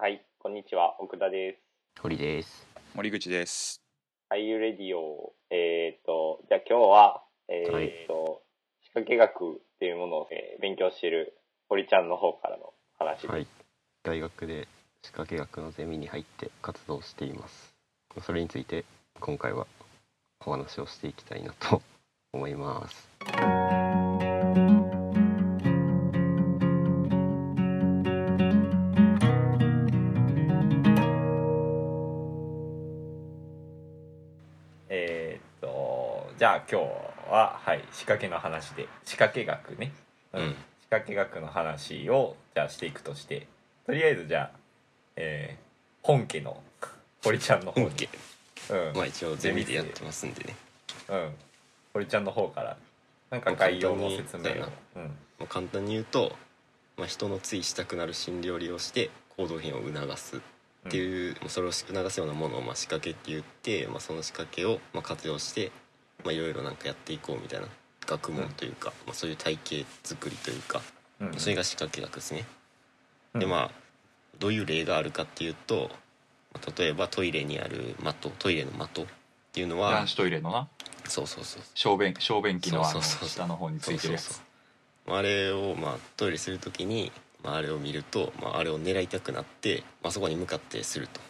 はい、こんにちは、奥田です。堀です。森口です。はい、ユレディオ。えっ、と、じゃあ今日は、えっ、はいと、仕掛け学っていうものを、えー勉強している堀ちゃんの方からの話です。はい。大学で仕掛け学のゼミに入って活動しています。それについて今回はお話をしていきたいなと思います。じゃあ今日ははい仕掛けの話で仕掛け学ね、うん。仕掛け学の話をじゃあしていくとしてとりあえずじゃあ、えー本家の堀ちゃんの方に。本家、うん、まあ一応ゼミでやってますんでね。うん。堀ちゃんの方からなんか概要の説明を。うん。まあ、簡単に言うと、まあ、人のついしたくなる心理を利用して行動変を促すっていう、まあそれを促すようなものをまあ仕掛けって言って、まあ、その仕掛けをまあ活用してまあいろいろなんかやっていこうみたいな学問というか、まあ、そういう体系作りというか、うんそれが仕掛け学ですね。うんでまあどういう例があるかっていうとまあ例えばトイレにある的トイレの的っていうのは男子トイレのな？そうそうそう。小便小便器のあの下の方についてるやつ。そうあれをまあトイレする時に、まあ、あれを見ると、まあ、あれを狙いたくなって、まあ、そこに向かってすると、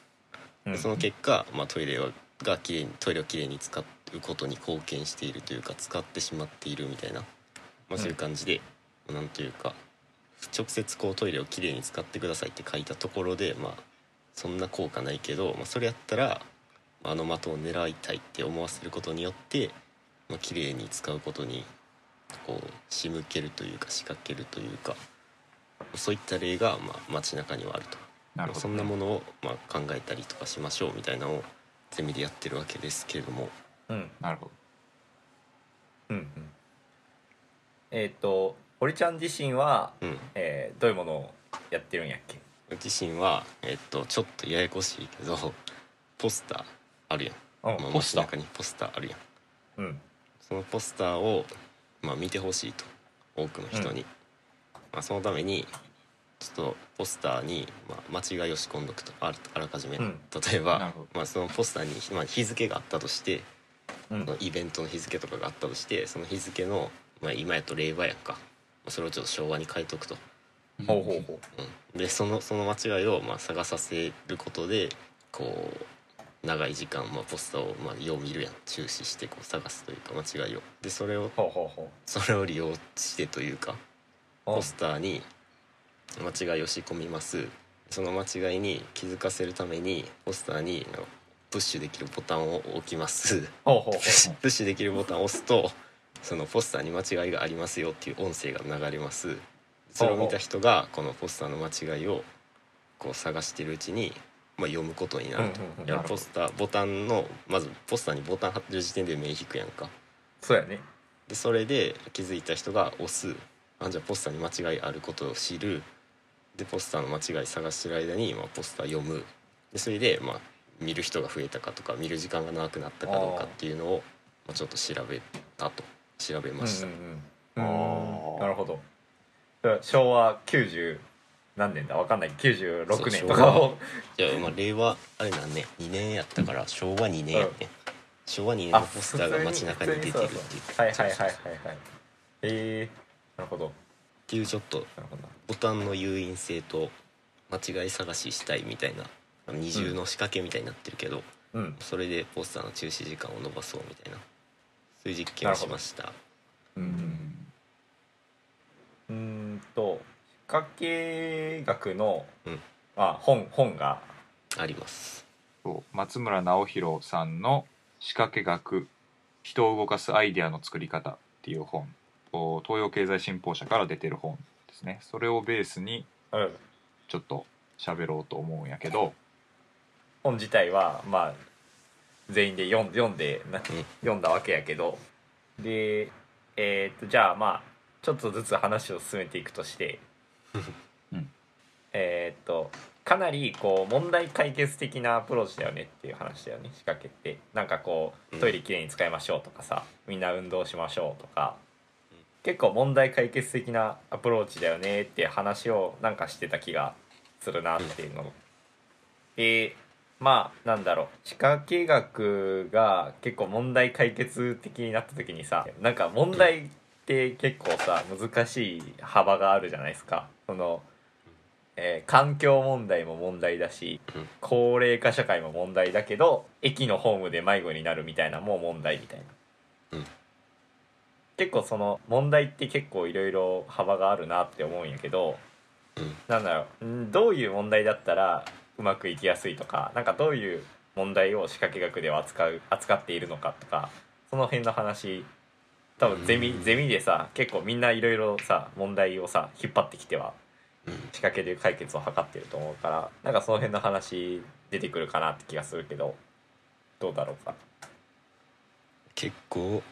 うんでその結果、まあ、トイレはがきれいにトイレをきれいに使うことに貢献しているというか使ってしまっているみたいな、まあ、そういう感じで、なんというか直接こうトイレをきれいに使ってくださいって書いたところでまあそんな効果ないけど、まあ、それやったらあの的を狙いたいって思わせることによって、まあ綺麗に使うことにこう仕向けるというか仕掛けるというかそういった例がまあ街中にはあると。なるほどそんなものをまあ考えたりとかしましょうみたいなのをゼミでやってるわけですけれどもうん。なるほど。うんうん。えーっと堀ちゃん自身は、うん。えーどういうものをやってるんやっけ？自身は、えっと、ちょっとややこしいけどポスターあるやん、うんまあ、ポスター。街中にポスターあるやん。うん。そのポスターを、まあ、見てほしいと多くの人に、まあ、そのためにちょっとポスターに、まあ、間違いを仕込んどくとあらあらかじめ、うん。例えばなるほど、まあ、そのポスターに、まあ、日付があったとして、イベントの日付とかがあったとしてその日付の、まあ、今やと令和やんか、まあ、それをちょっと昭和に変えとくと、ほうほうほう。ん、でそのその間違いを、まあ、探させることでこう長い時間、まあ、ポスターを、まあ、よう見るやん。注視してこう探すというか間違いを。でそれをうほうほう。ほそれを利用してというかうポスターに間違いを仕込みます。その間違いに気づかせるためにポスターにプッシュできるボタンを置きます。プッシュできるボタンを押すとそのポスターに間違いがありますよっていう音声が流れます。それを見た人がこのポスターの間違いをこう探してるうちに、まあ、読むことになると、うんうんうんポスターボタンのまずポスターにボタン貼ってる時点で目引くやんか。そうやね。でそれで気づいた人が押す。あじゃあポスターに間違いあることを知る。でポスターの間違い探してる間に、まあ、ポスター読む。でそれで、まあ、見る人が増えたかとか見る時間が長くなったかどうかっていうのを、まあ、ちょっと調べたと。調べました、うんうんうん。なるほど。昭和90何年だ？わかんない。96年とかを。いや、まあ、令和あれなんね。2年やったから昭和2年やね、昭和2年のポスターが街中に出てるっていう。はいはいはいはいはい。えー、なるほど。っていうちょっとボタンの誘引性と間違い探ししたいみたいな二重の仕掛けみたいになってるけど、うん。それでポスターの中止時間を延ばそうみたいなそういう実験をしました。ううん。んうーんと仕掛け学の、うん。あ本本が。あります。そう。松村直弘さんの「仕掛け学人を動かすアイデアの作り方」っていう本東洋経済新報社から出てる本ですね。それをベースにうん。ちょっと喋ろうと思うんやけど本自体はまあ全員で読ん読んでな読んだわけやけど。でえーっとじゃあまあちょっとずつ話を進めていくとして、うん。えーっとかなりこう問題解決的なアプローチだよねっていう話だよね。仕掛けって。なんかこううん。トイレきれいに使いましょうとかさみんな運動しましょうとか。結構問題解決的なアプローチだよねっていう話をなんかしてた気がするなっていうの。でまあなんだろう。仕掛け学が結構問題解決的になった時にさなんか問題って結構さ難しい幅があるじゃないですか。その、えー環境問題も問題だしうん。高齢化社会も問題だけど駅のホームで迷子になるみたいなのも問題みたいな、うん。結構その問題って結構いろいろ幅があるなって思うんやけど、うん。なんだろうんどういう問題だったらうまくいきやすいとかなんかどういう問題を仕掛け学では扱う扱っているのかとかその辺の話多分ゼミうん。ゼミでさ結構みんないろいろさ問題をさ引っ張ってきてはうん。仕掛けで解決を図ってると思うからなんかその辺の話出てくるかなって気がするけどどうだろうか。結構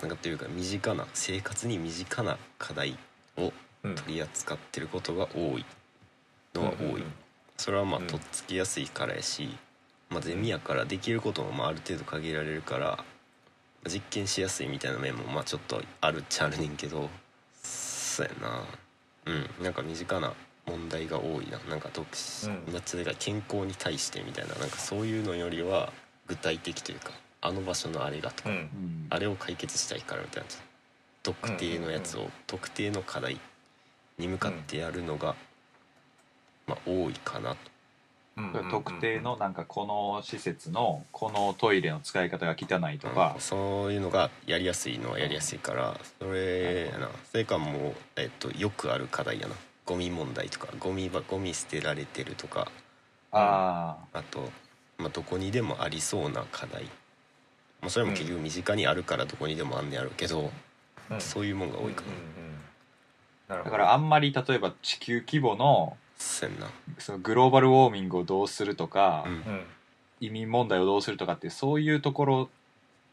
なんかというか身近な生活に身近な課題をうん。取り扱ってることが多い。のは多い、うんうんうんそれはまあうんとっつきやすいからやし、まあ、ゼミやからできることもまあある程度限られるからまあ実験しやすいみたいな面もまあちょっとあるっちゃあるねんけどそうやな。うん。なんか身近な問題が多いな。なんか特殊、うん。めっちゃでかい健康に対してみたいな。なんかそういうのよりは具体的というかあの場所のあれがとか、うん。うん。あれを解決したいからみたいな。特定のやつを、特定の課題に向かってやるのが、まあ多いかなと。うんうんうん特定のなんかこの施設のこのトイレの使い方が汚いとか。うん、そういうのがやりやすいのはやりやすいからそれやな。それかもう、えっと、よくある課題やな。ゴミ問題とかゴミばゴミ捨てられてるとか。ああと、まあ、どこにでもありそうな課題、まあ、それも結局身近にあるからどこにでもあんねやろうけど、うん。そういうもんが多いかな、うんうんうん。だからあんまり例えば地球規模のそうやんな。そのグローバルウォーミングをどうするとか、うん。うん移民問題をどうするとかってそういうところ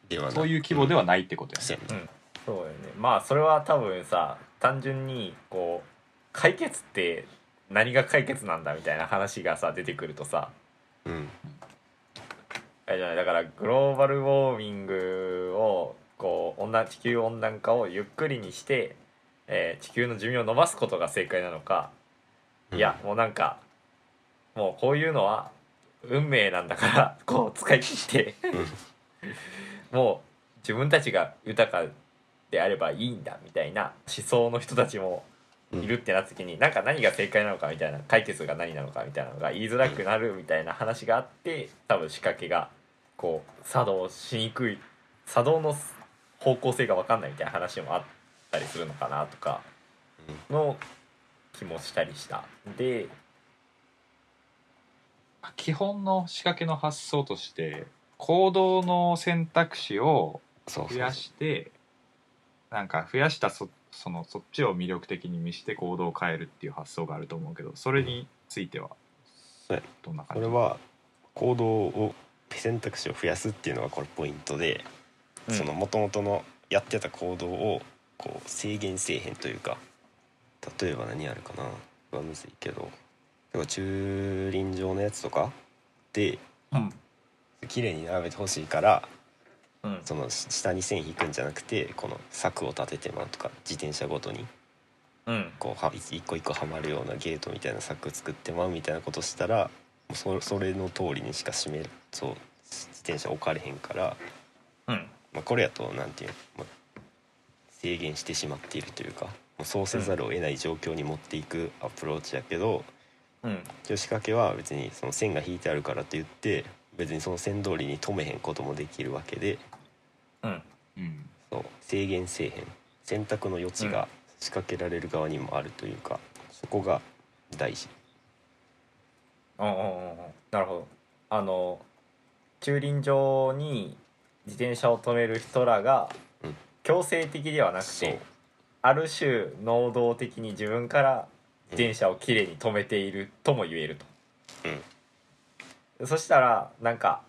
ではなそういう規模ではないってことやね、そうやな。そうよね。まあそれは多分さ単純にこう解決って何が解決なんだみたいな話がさ出てくるとさ。うん。あれじゃない。だからグローバルウォーミングをこう温暖地球温暖化をゆっくりにして、えー地球の寿命を伸ばすことが正解なのか、いやもうなんかもうこういうのは運命なんだから こう使い切ってもう自分たちが豊かであればいいんだみたいな思想の人たちもいるってなった時に、なんか何が正解なのかみたいな解決が何なのかみたいなのが言いづらくなるみたいな話があって多分仕掛けがこう作動しにくい作動の方向性が分かんないみたいな話もあったりするのかなとかの気もしたりした。で基本の仕掛けの発想として行動の選択肢をそうそう増やしてなんか増やしたそそのそっちを魅力的に見して行動を変えるっていう発想があると思うけどそれについてはどんな感じ？これは行動を選択肢を増やすっていうのがこれポイントで、うん。その元々のやってた行動をこう制限せえへんというか例えば何あるかな？はむずいけど。例えば駐輪場のやつとか？でうん。綺麗に並べてほしいからうん。その下に線引くんじゃなくてこの柵を立ててもらうとか自転車ごとに。うん。こうは一個一個はまるようなゲートみたいな柵作ってまうみたいなことしたらもうそそれの通りにしか閉めるそう自転車置かれへんから、うん。まあ、これやとなんていうの、まあ、制限してしまっているというかそうせざるを得ない状況に持っていくアプローチやけどうん。仕掛けは別にその線が引いてあるからといって別にその線通りに止めへんこともできるわけでうん。うん。そう制限せえへん。選択の余地が仕掛けられる側にもあるというか、そこが大事。うんうんうんうん。なるほど。あの駐輪場に自転車を止める人らがうん。強制的ではなくそう。てある種能動的に自分から自転車をきれいに止めているとも言えると、そしたらなんか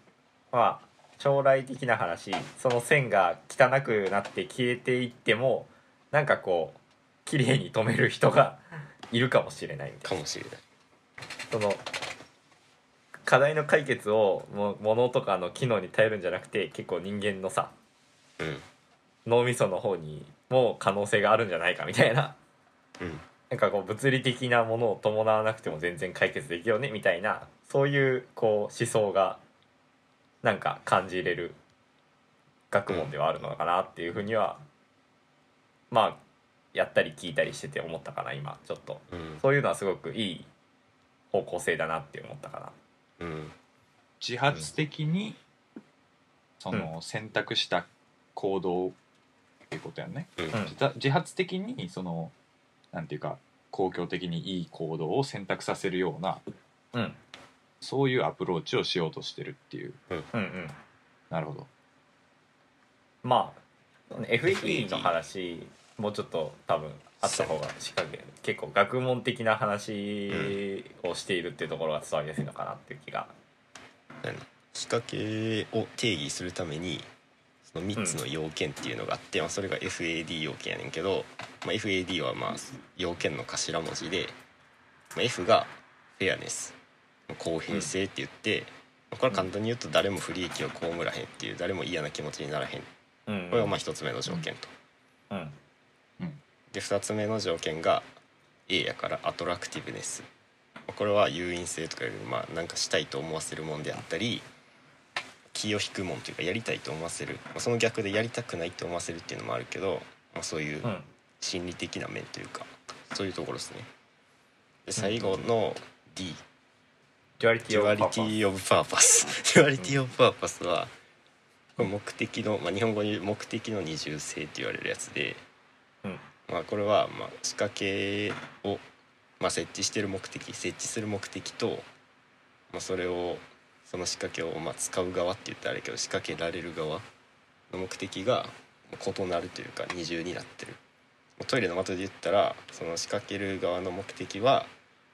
まあ将来的な話その線が汚くなって消えていってもなんかこうきれいに止める人がいるかもしれないみたいな。かもしれない。その課題の解決をも物とかの機能に頼るんじゃなくて結構人間のさうん脳みその方にも可能性があるんじゃないかみたいな。うん。なんかこう物理的なものを伴わなくても全然解決できるよねみたいなそういうこう思想がなんか感じれる学問ではあるのかなっていうふうにはまあやったり聞いたりしてて思ったかな今ちょっと。うん。そういうのはすごくいい方向性だなって思ったかな。うん。自発的にその選択した行動っていうことやんね、うん。うん。自自発的にそのなんていうか公共的にいい行動を選択させるようなうん。そういうアプローチをしようとしてるっていう。うん。うんなるほど。まあ FAD の話もうちょっと多分あった方が仕掛け結構学問的な話をしているっていうところが伝わりやすいのかなっていう気が。仕掛けを定義するためにその3つの要件っていうのがあって、まあ、それが FAD 要件やねんけど、まあ、FAD はまあ要件の頭文字で、まあ、F がフェアネス公平性って言って、まあこれは簡単に言うと誰も不利益を被らへんっていう誰も嫌な気持ちにならへん。うん。これがまあ1つ目の条件と。うん。で2つ目の条件が A やからアトラクティブネスこれは誘引性とかよりもまあなんかしたいと思わせるもんであったり気を引くもんというかやりたいと思わせる、まあその逆でやりたくないと思わせるっていうのもあるけど、まあ、そういううん。心理的な面というかそういうところですね。で最後の D デュアリティオブパーパーパスデュアリティ・オブ・パーパスは目的の、まあ、日本語に言う目的の二重性って言われるやつで、うん。まあ、これはまあ仕掛けを、まあ、設置してる目的設置する目的と、まあ、それをその仕掛けをまあ使う側って言ったらあれやけど仕掛けられる側の目的が異なるというか二重になってる。トイレの的で言ったらその仕掛ける側の目的は、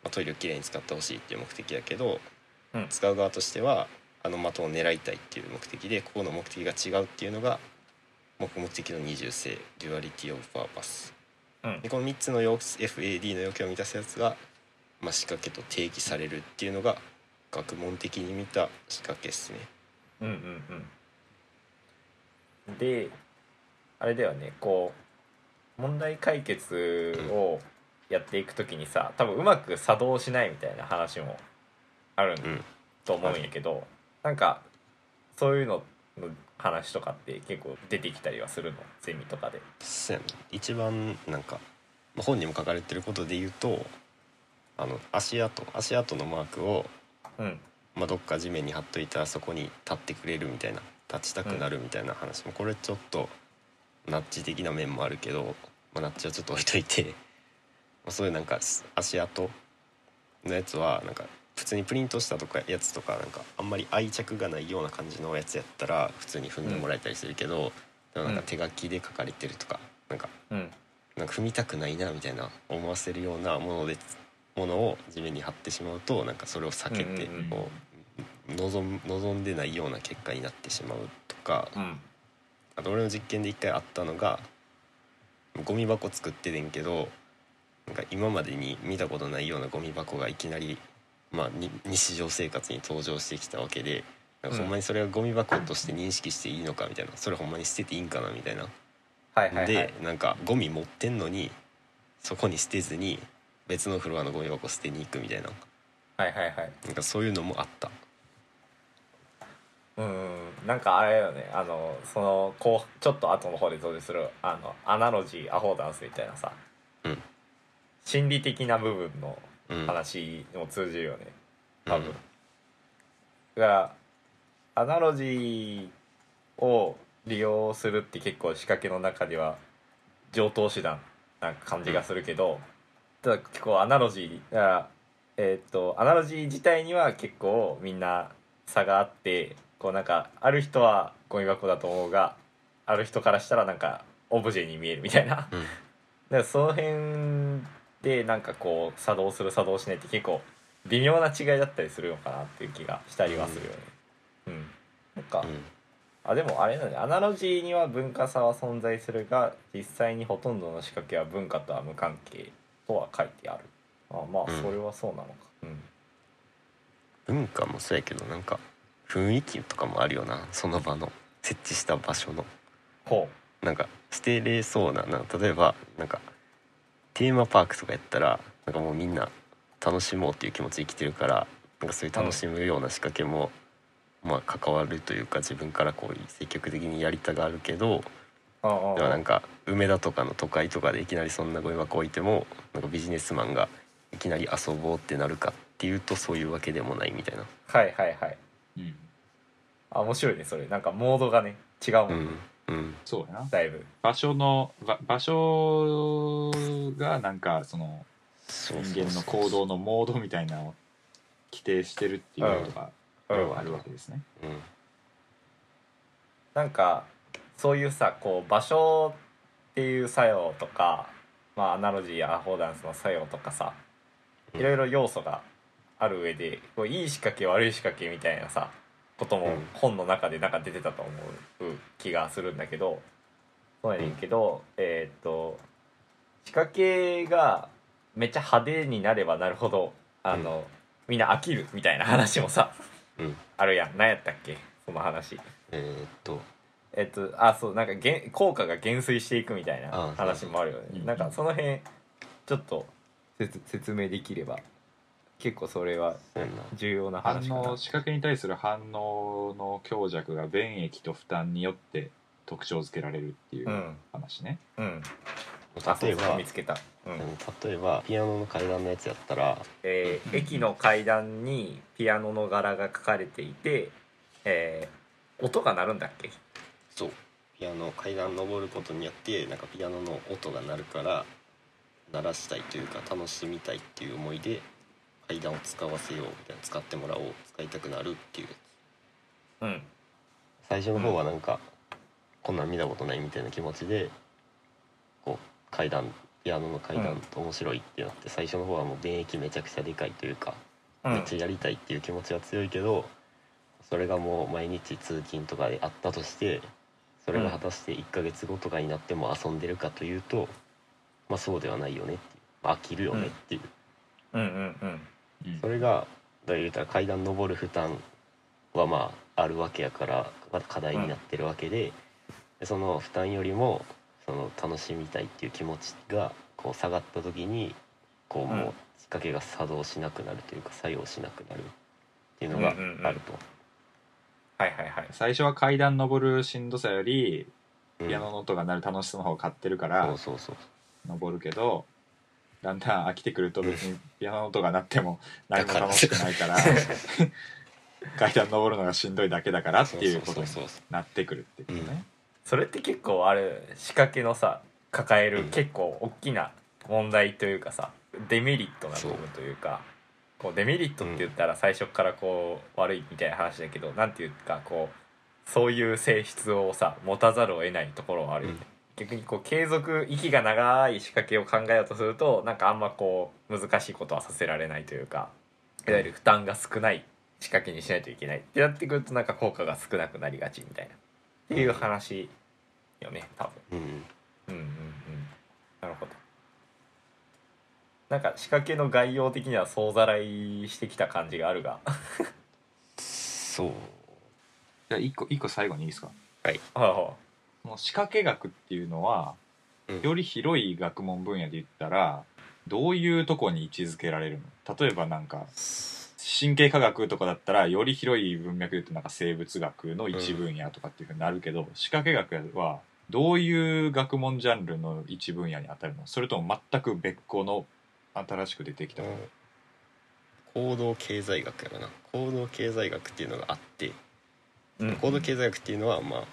まあ、トイレをきれいに使ってほしいっていう目的やけど、うん。使う側としてはあの的を狙いたいっていう目的でここの目的が違うっていうのが目目的の二重性 duality of purpose。うん。でこの3つの要 FAD の要件を満たすやつが、まあ、仕掛けと定義されるっていうのが学問的に見た仕掛けですね。うんうんうん。であれだよね。こう問題解決をやっていく時にさ多分うまく作動しないみたいな話もあるうん。と思うんやけど、なんかそういうのの話とかって結構出てきたりはするの？ゼミとかで。一番なんかまあ本にも書かれてることで言うとあの足跡足跡のマークを、うん。まあ、どっか地面に貼っといたらそこに立ってくれるみたいな立ちたくなるみたいな話もこれちょっとナッジ的な面もあるけど、まあ、ナッジはちょっと置いといて、まあ、そういうなんか足跡のやつはなんか普通にプリントしたとかやつとかなんかあんまり愛着がないような感じのやつやったら普通に踏んでもらえたりするけど、でもなんか手書きで書かれてるとかなんかうん。なんか踏みたくないなみたいな思わせるようなものでものを地面に貼ってしまうとなんかそれを避けてうんうんうん。こう望む望んでないような結果になってしまうとかうん。あと俺の実験で一回あったのがゴミ箱作っててんけどなんか今までに見たことないようなゴミ箱がいきなり、まあ、に日常生活に登場してきたわけでなんかほんまにそれがゴミ箱として認識していいのかみたいなそれほんまに捨てていいんかなみたいな。はいはいはい。でなんかゴミ持ってんのにそこに捨てずに別のフロアのゴミ箱捨てに行くみたいな。はいはいはい。なんかそういうのもあった。うんなんかあれよね。あのそのこうちょっと後の方で登場する？あのアナロジーアホーダンスみたいなさ、うん。心理的な部分のうん。話にも通じるよね。多分、うんだからアナロジーを利用するって結構仕掛けの中では上等手段な感じがするけど、ただ結構アナロジーだからえーっとアナロジー自体には結構みんな差があってこうなんかある人はゴミ箱だと思うがある人からしたらなんかオブジェに見えるみたいな。だかうん。らその辺でなんかこう作動する作動しないって結構微妙な違いだったりするのかなっていう気がしたりはするよね。うん、なんか、うん。あでもあれだね。アナロジーには文化差は存在するが実際にほとんどの仕掛けは文化とは無関係とは書いてある。あまあうん。それはそうなのか。うん。文化もそうやけどなんか雰囲気とかもあるよな。その場の設置した場所の。ほなんか捨てれそうなな例えばなんかテーマパークとかやったらなんかもうみんな楽しもうっていう気持ちで来てるからなんかそういう楽しむような仕掛けも、まあ関わるというか自分からこう積極的にやりたがるけどでもなんか梅田とかの都会とかでいきなりそんなゴミ箱置いてもなんかビジネスマンがいきなり遊ぼうってなるかっていうとそういうわけでもないみたいな。はいはいはい。うん。あ面白いねそれ。なんかモードがね違うもん、うん。うん。そうやな。だいぶ。場所のば場所がなんかその人間の行動のモードみたいなのを規定してるっていうことがうん。あるわけですね。うん。なんかそういうさこう場所っていう作用とかまあアナロジーやアフォーダンスの作用とかさうん。いろいろ要素がある上でこういい仕掛け悪い仕掛けみたいなさこともうん。本の中でなんか出てたと思う気がするんだけどそうやねんけど、えーっと仕掛けがめっちゃ派手になればなるほどあの、みんな飽きるみたいな話もさうん。あるやん。何やったっけ？その話。えーっとえっと、あそうなんか減効果が減衰していくみたいあなあ話もあるよね。うんなんかその辺ちょっと説説明できれば結構それはそうやな。重要な反話かな。応仕掛けに対する反応の強弱が便益と負担によって特徴づけられるっていううん。話ね。うん。あそう例えばそう見つけた、うん。例えばピアノの階段のやつやったらえー駅の階段にピアノの柄が描かれていて、えー音が鳴るんだっけ？そう。ピアノ階段登ることによってなんかピアノの音が鳴るから鳴らしたいというか楽しみたいっていう思いで階段を使わせようみたいな使ってもらおう使いたくなるっていうやつ。うん。最初の方はなんか、こんなん見たことないみたいな気持ちでこう階段ピアノの階段って面白いってなって、最初の方はもう便益めちゃくちゃでかいというか、うん。めっちゃやりたいっていう気持ちは強いけどそれがもう毎日通勤とかであったとしてそれが果たして1ヶ月後とかになっても遊んでるかというと、まあそうではないよねっていう、まあ飽きるよねっていう、うん。うん。うん。うん。それがだから言うたら階段登る負担はまああるわけやからまあ課題になってるわけで,、でその負担よりもその楽しみたいっていう気持ちがこう下がった時にこうもうん。う仕掛けが作動しなくなるというか作用しなくなるっていうのがうんうんうん。あると。はいはいはい。最初は階段登るしんどさよりうん。ピアノの音が鳴る楽しさの方を買ってるからそうそうそう登るけどだんだん飽きてくると別にピアノの音が鳴っても何も楽しくないから階段登るのがしんどいだけだからっていうことにそうそうそうなってくるってことね。それって結構あれ仕掛けのさ抱えるうん。結構大きな問題というかさデメリットな部分というかこうデメリットって言ったら最初からこう悪いみたいな話だけどなんていうかこうそういう性質をさ持たざるを得ないところはあるよね、逆にこう継続息が長い仕掛けを考えようとするとなんかあんまこう難しいことはさせられないというかいわゆる負担が少ない仕掛けにしないといけないってなってくるとなんか効果が少なくなりがちみたいな。っていう話よね多分。うん。うんうんうん。なるほどなんか仕掛けの概要的には総ざらいしてきた感じがあるが。そう。じゃあ一個一個最後にいいですか？はい。はその仕掛け学っていうのはうん。より広い学問分野で言ったらどういうとこに位置づけられるの？例えばなんか神経科学とかだったらより広い文脈で言うとなんか生物学の一分野とかっていうふうになるけど、仕掛け学はどういう学問ジャンルの一分野に当たるの？それとも全く別個の新しく出てきたもの。行動経済学やろな。行動経済学っていうのがあってい、うん。行動経済学っていうのはまあ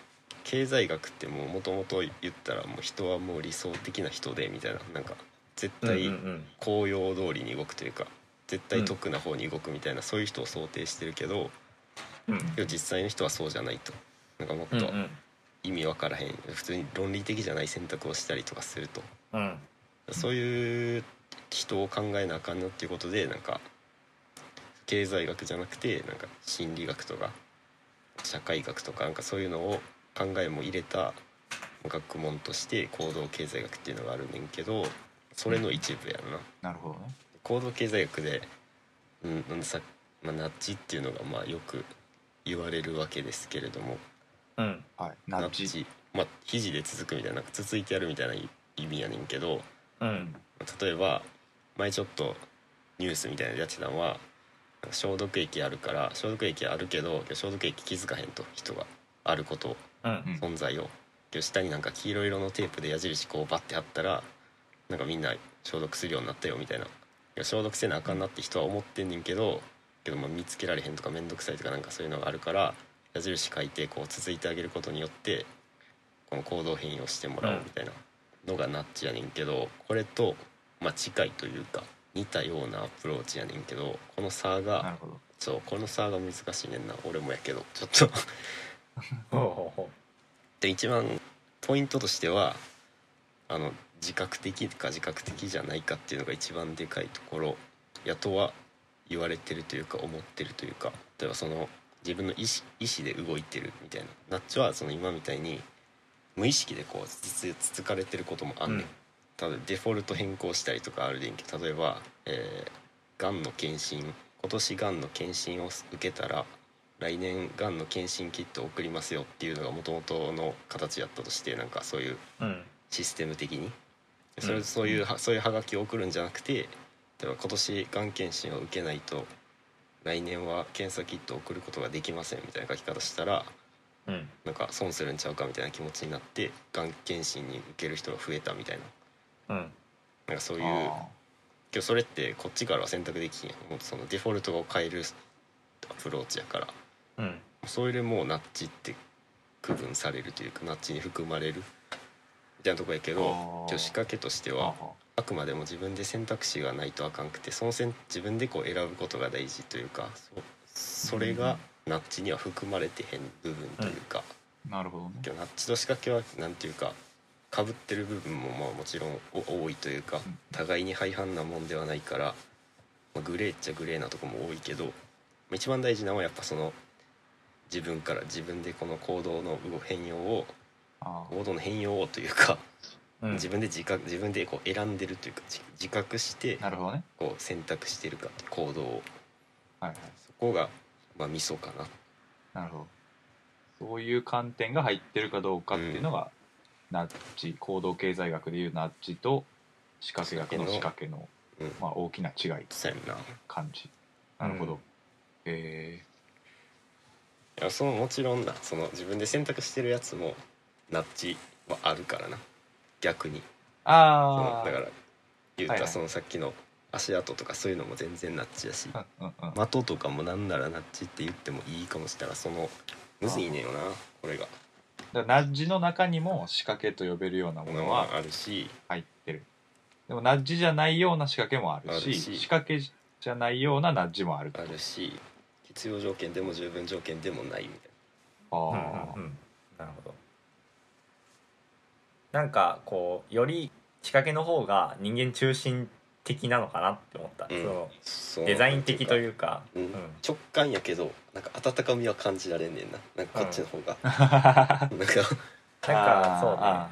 経済学ってももともと言ったらもう人はもう理想的な人でみたいな。なんか絶対公用通りに動くというか絶対得な方に動くみたいなそういう人を想定してるけどうん。実際の人はそうじゃないと。なんかもっと意味わからへん。普通に論理的じゃない選択をしたりとかすると。うん。そういう人を考えなあかんなっていうことでなんか経済学じゃなくてなんか心理学とか社会学とかなんかそういうのを考えも入れた学問として行動経済学っていうのがあるねんけどそれの一部やな。なるほどね。行動経済学で、うん、なんでさ、まあ、ナッジっていうのがまあよく言われるわけですけれども。うん。はい。ナッジまあ肘で続くみたいななんか続いてやるみたいな意味やねんけど。うん。例えば前ちょっとニュースみたいなのやってたのは消毒液あるから消毒液あるけど消毒液気づかへんと人があることうんうん。存在を。下になんか黄色色のテープで矢印こうバッて貼ったらなんかみんな消毒するようになったよみたいな。消毒せなあかんなって人は思ってんねんけどけどまあ見つけられへんとか面倒くさいとかなんかそういうのがあるから矢印書いてこう続いてあげることによってこの行動変容してもらおうみたいなのがナッチやねんけどこれとまあ近いというか似たようなアプローチやねんけどこの差ながるほど。そうこの差が難しいねんな。俺もやけど。ちょっと。ほうほうほで一番ポイントとしてはあの自覚的か自覚的じゃないかっていうのが一番でかいところ。やとは言われてるというか思ってるというか。例えばその自分の意思意思で動いてるみたいな。ナッチはその今みたいに無意識でこうつつつつかれてることもあんねん、うんただデフォルト変更したりとかあるでんけど例えば、えー、がんの検診今年がんの検診を受けたら来年がんの検診キットを送りますよっていうのがもともとの形やったとしてなんかそういうううん。システム的に。それ、うん。そういうはそういうハガキを送るんじゃなくて例えば今年がん検診を受けないと来年は検査キットを送ることができませんみたいな書き方したらうん。なんか損するんちゃうかみたいな気持ちになってがん検診に受ける人が増えたみたいなうん。なんかそういうあけどそれってこっちからは選択できんやん。そのデフォルトを変えるアプローチやから。うん。それでもうナッチって区分されるというかナッチに含まれる。みたいなとこやけどあー。今日仕掛けとしてーはあくまでも自分で選択肢がないとあかんくてその選自分でこう選ぶことが大事というかそそれがナッチには含まれてへん部分というか、なるほどね。けどナッチと仕掛けはなんていうかかぶってる部分もまあもちろんお多いというかうん。互いに相反なもんではないから、まあ、グレーっちゃグレーなとこも多いけど一番大事なのはやっぱその自分から自分でこの行動の動変容を行動の変容をというか、うん。自分で自覚自分でこう選んでるというか自自覚してなるほどね。こう選択してるかって行動を。はいはい。そこがまあミソかな。なるほど。そういう観点が入ってるかどうかっていうのが、ナッチ行動経済学でいうナッチと仕掛け学の仕掛けの、うん。まあ、大きな違い。そうやんな。感じ。なるほど、うん。えいやそのもちろんなその自分で選択してるやつもナッチはあるからな。逆に。ああだから言うたはいはい。らそのさっきの足跡とかそういうのも全然ナッチだし。うんうんうん。的とかもなんならナッチって言ってもいいかもしたらそのむずいねんよなこれがだからナッジの中にも仕掛けと呼べるようなももののははあるし。入ってる。でもナッジじゃないような仕掛けもあるしあるし。仕掛けじゃないようなナッジもあるあるし。必要条件でも十分条件でもないみたいあうんうんーうん。なるほど。なんかこうより仕掛けの方が人間中心的なのかなって思った、うん。そのデザイン的というか。うん。うん。直感やけどなんか温かみは感じられんねんな。なんかこっちの方が、なんか。なんかそうね。あ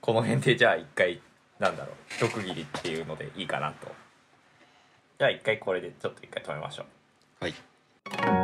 この辺でじゃあ一回なんだろう。一区切りっていうのでいいかなと。じゃあ一回これでちょっと一回止めましょう。はい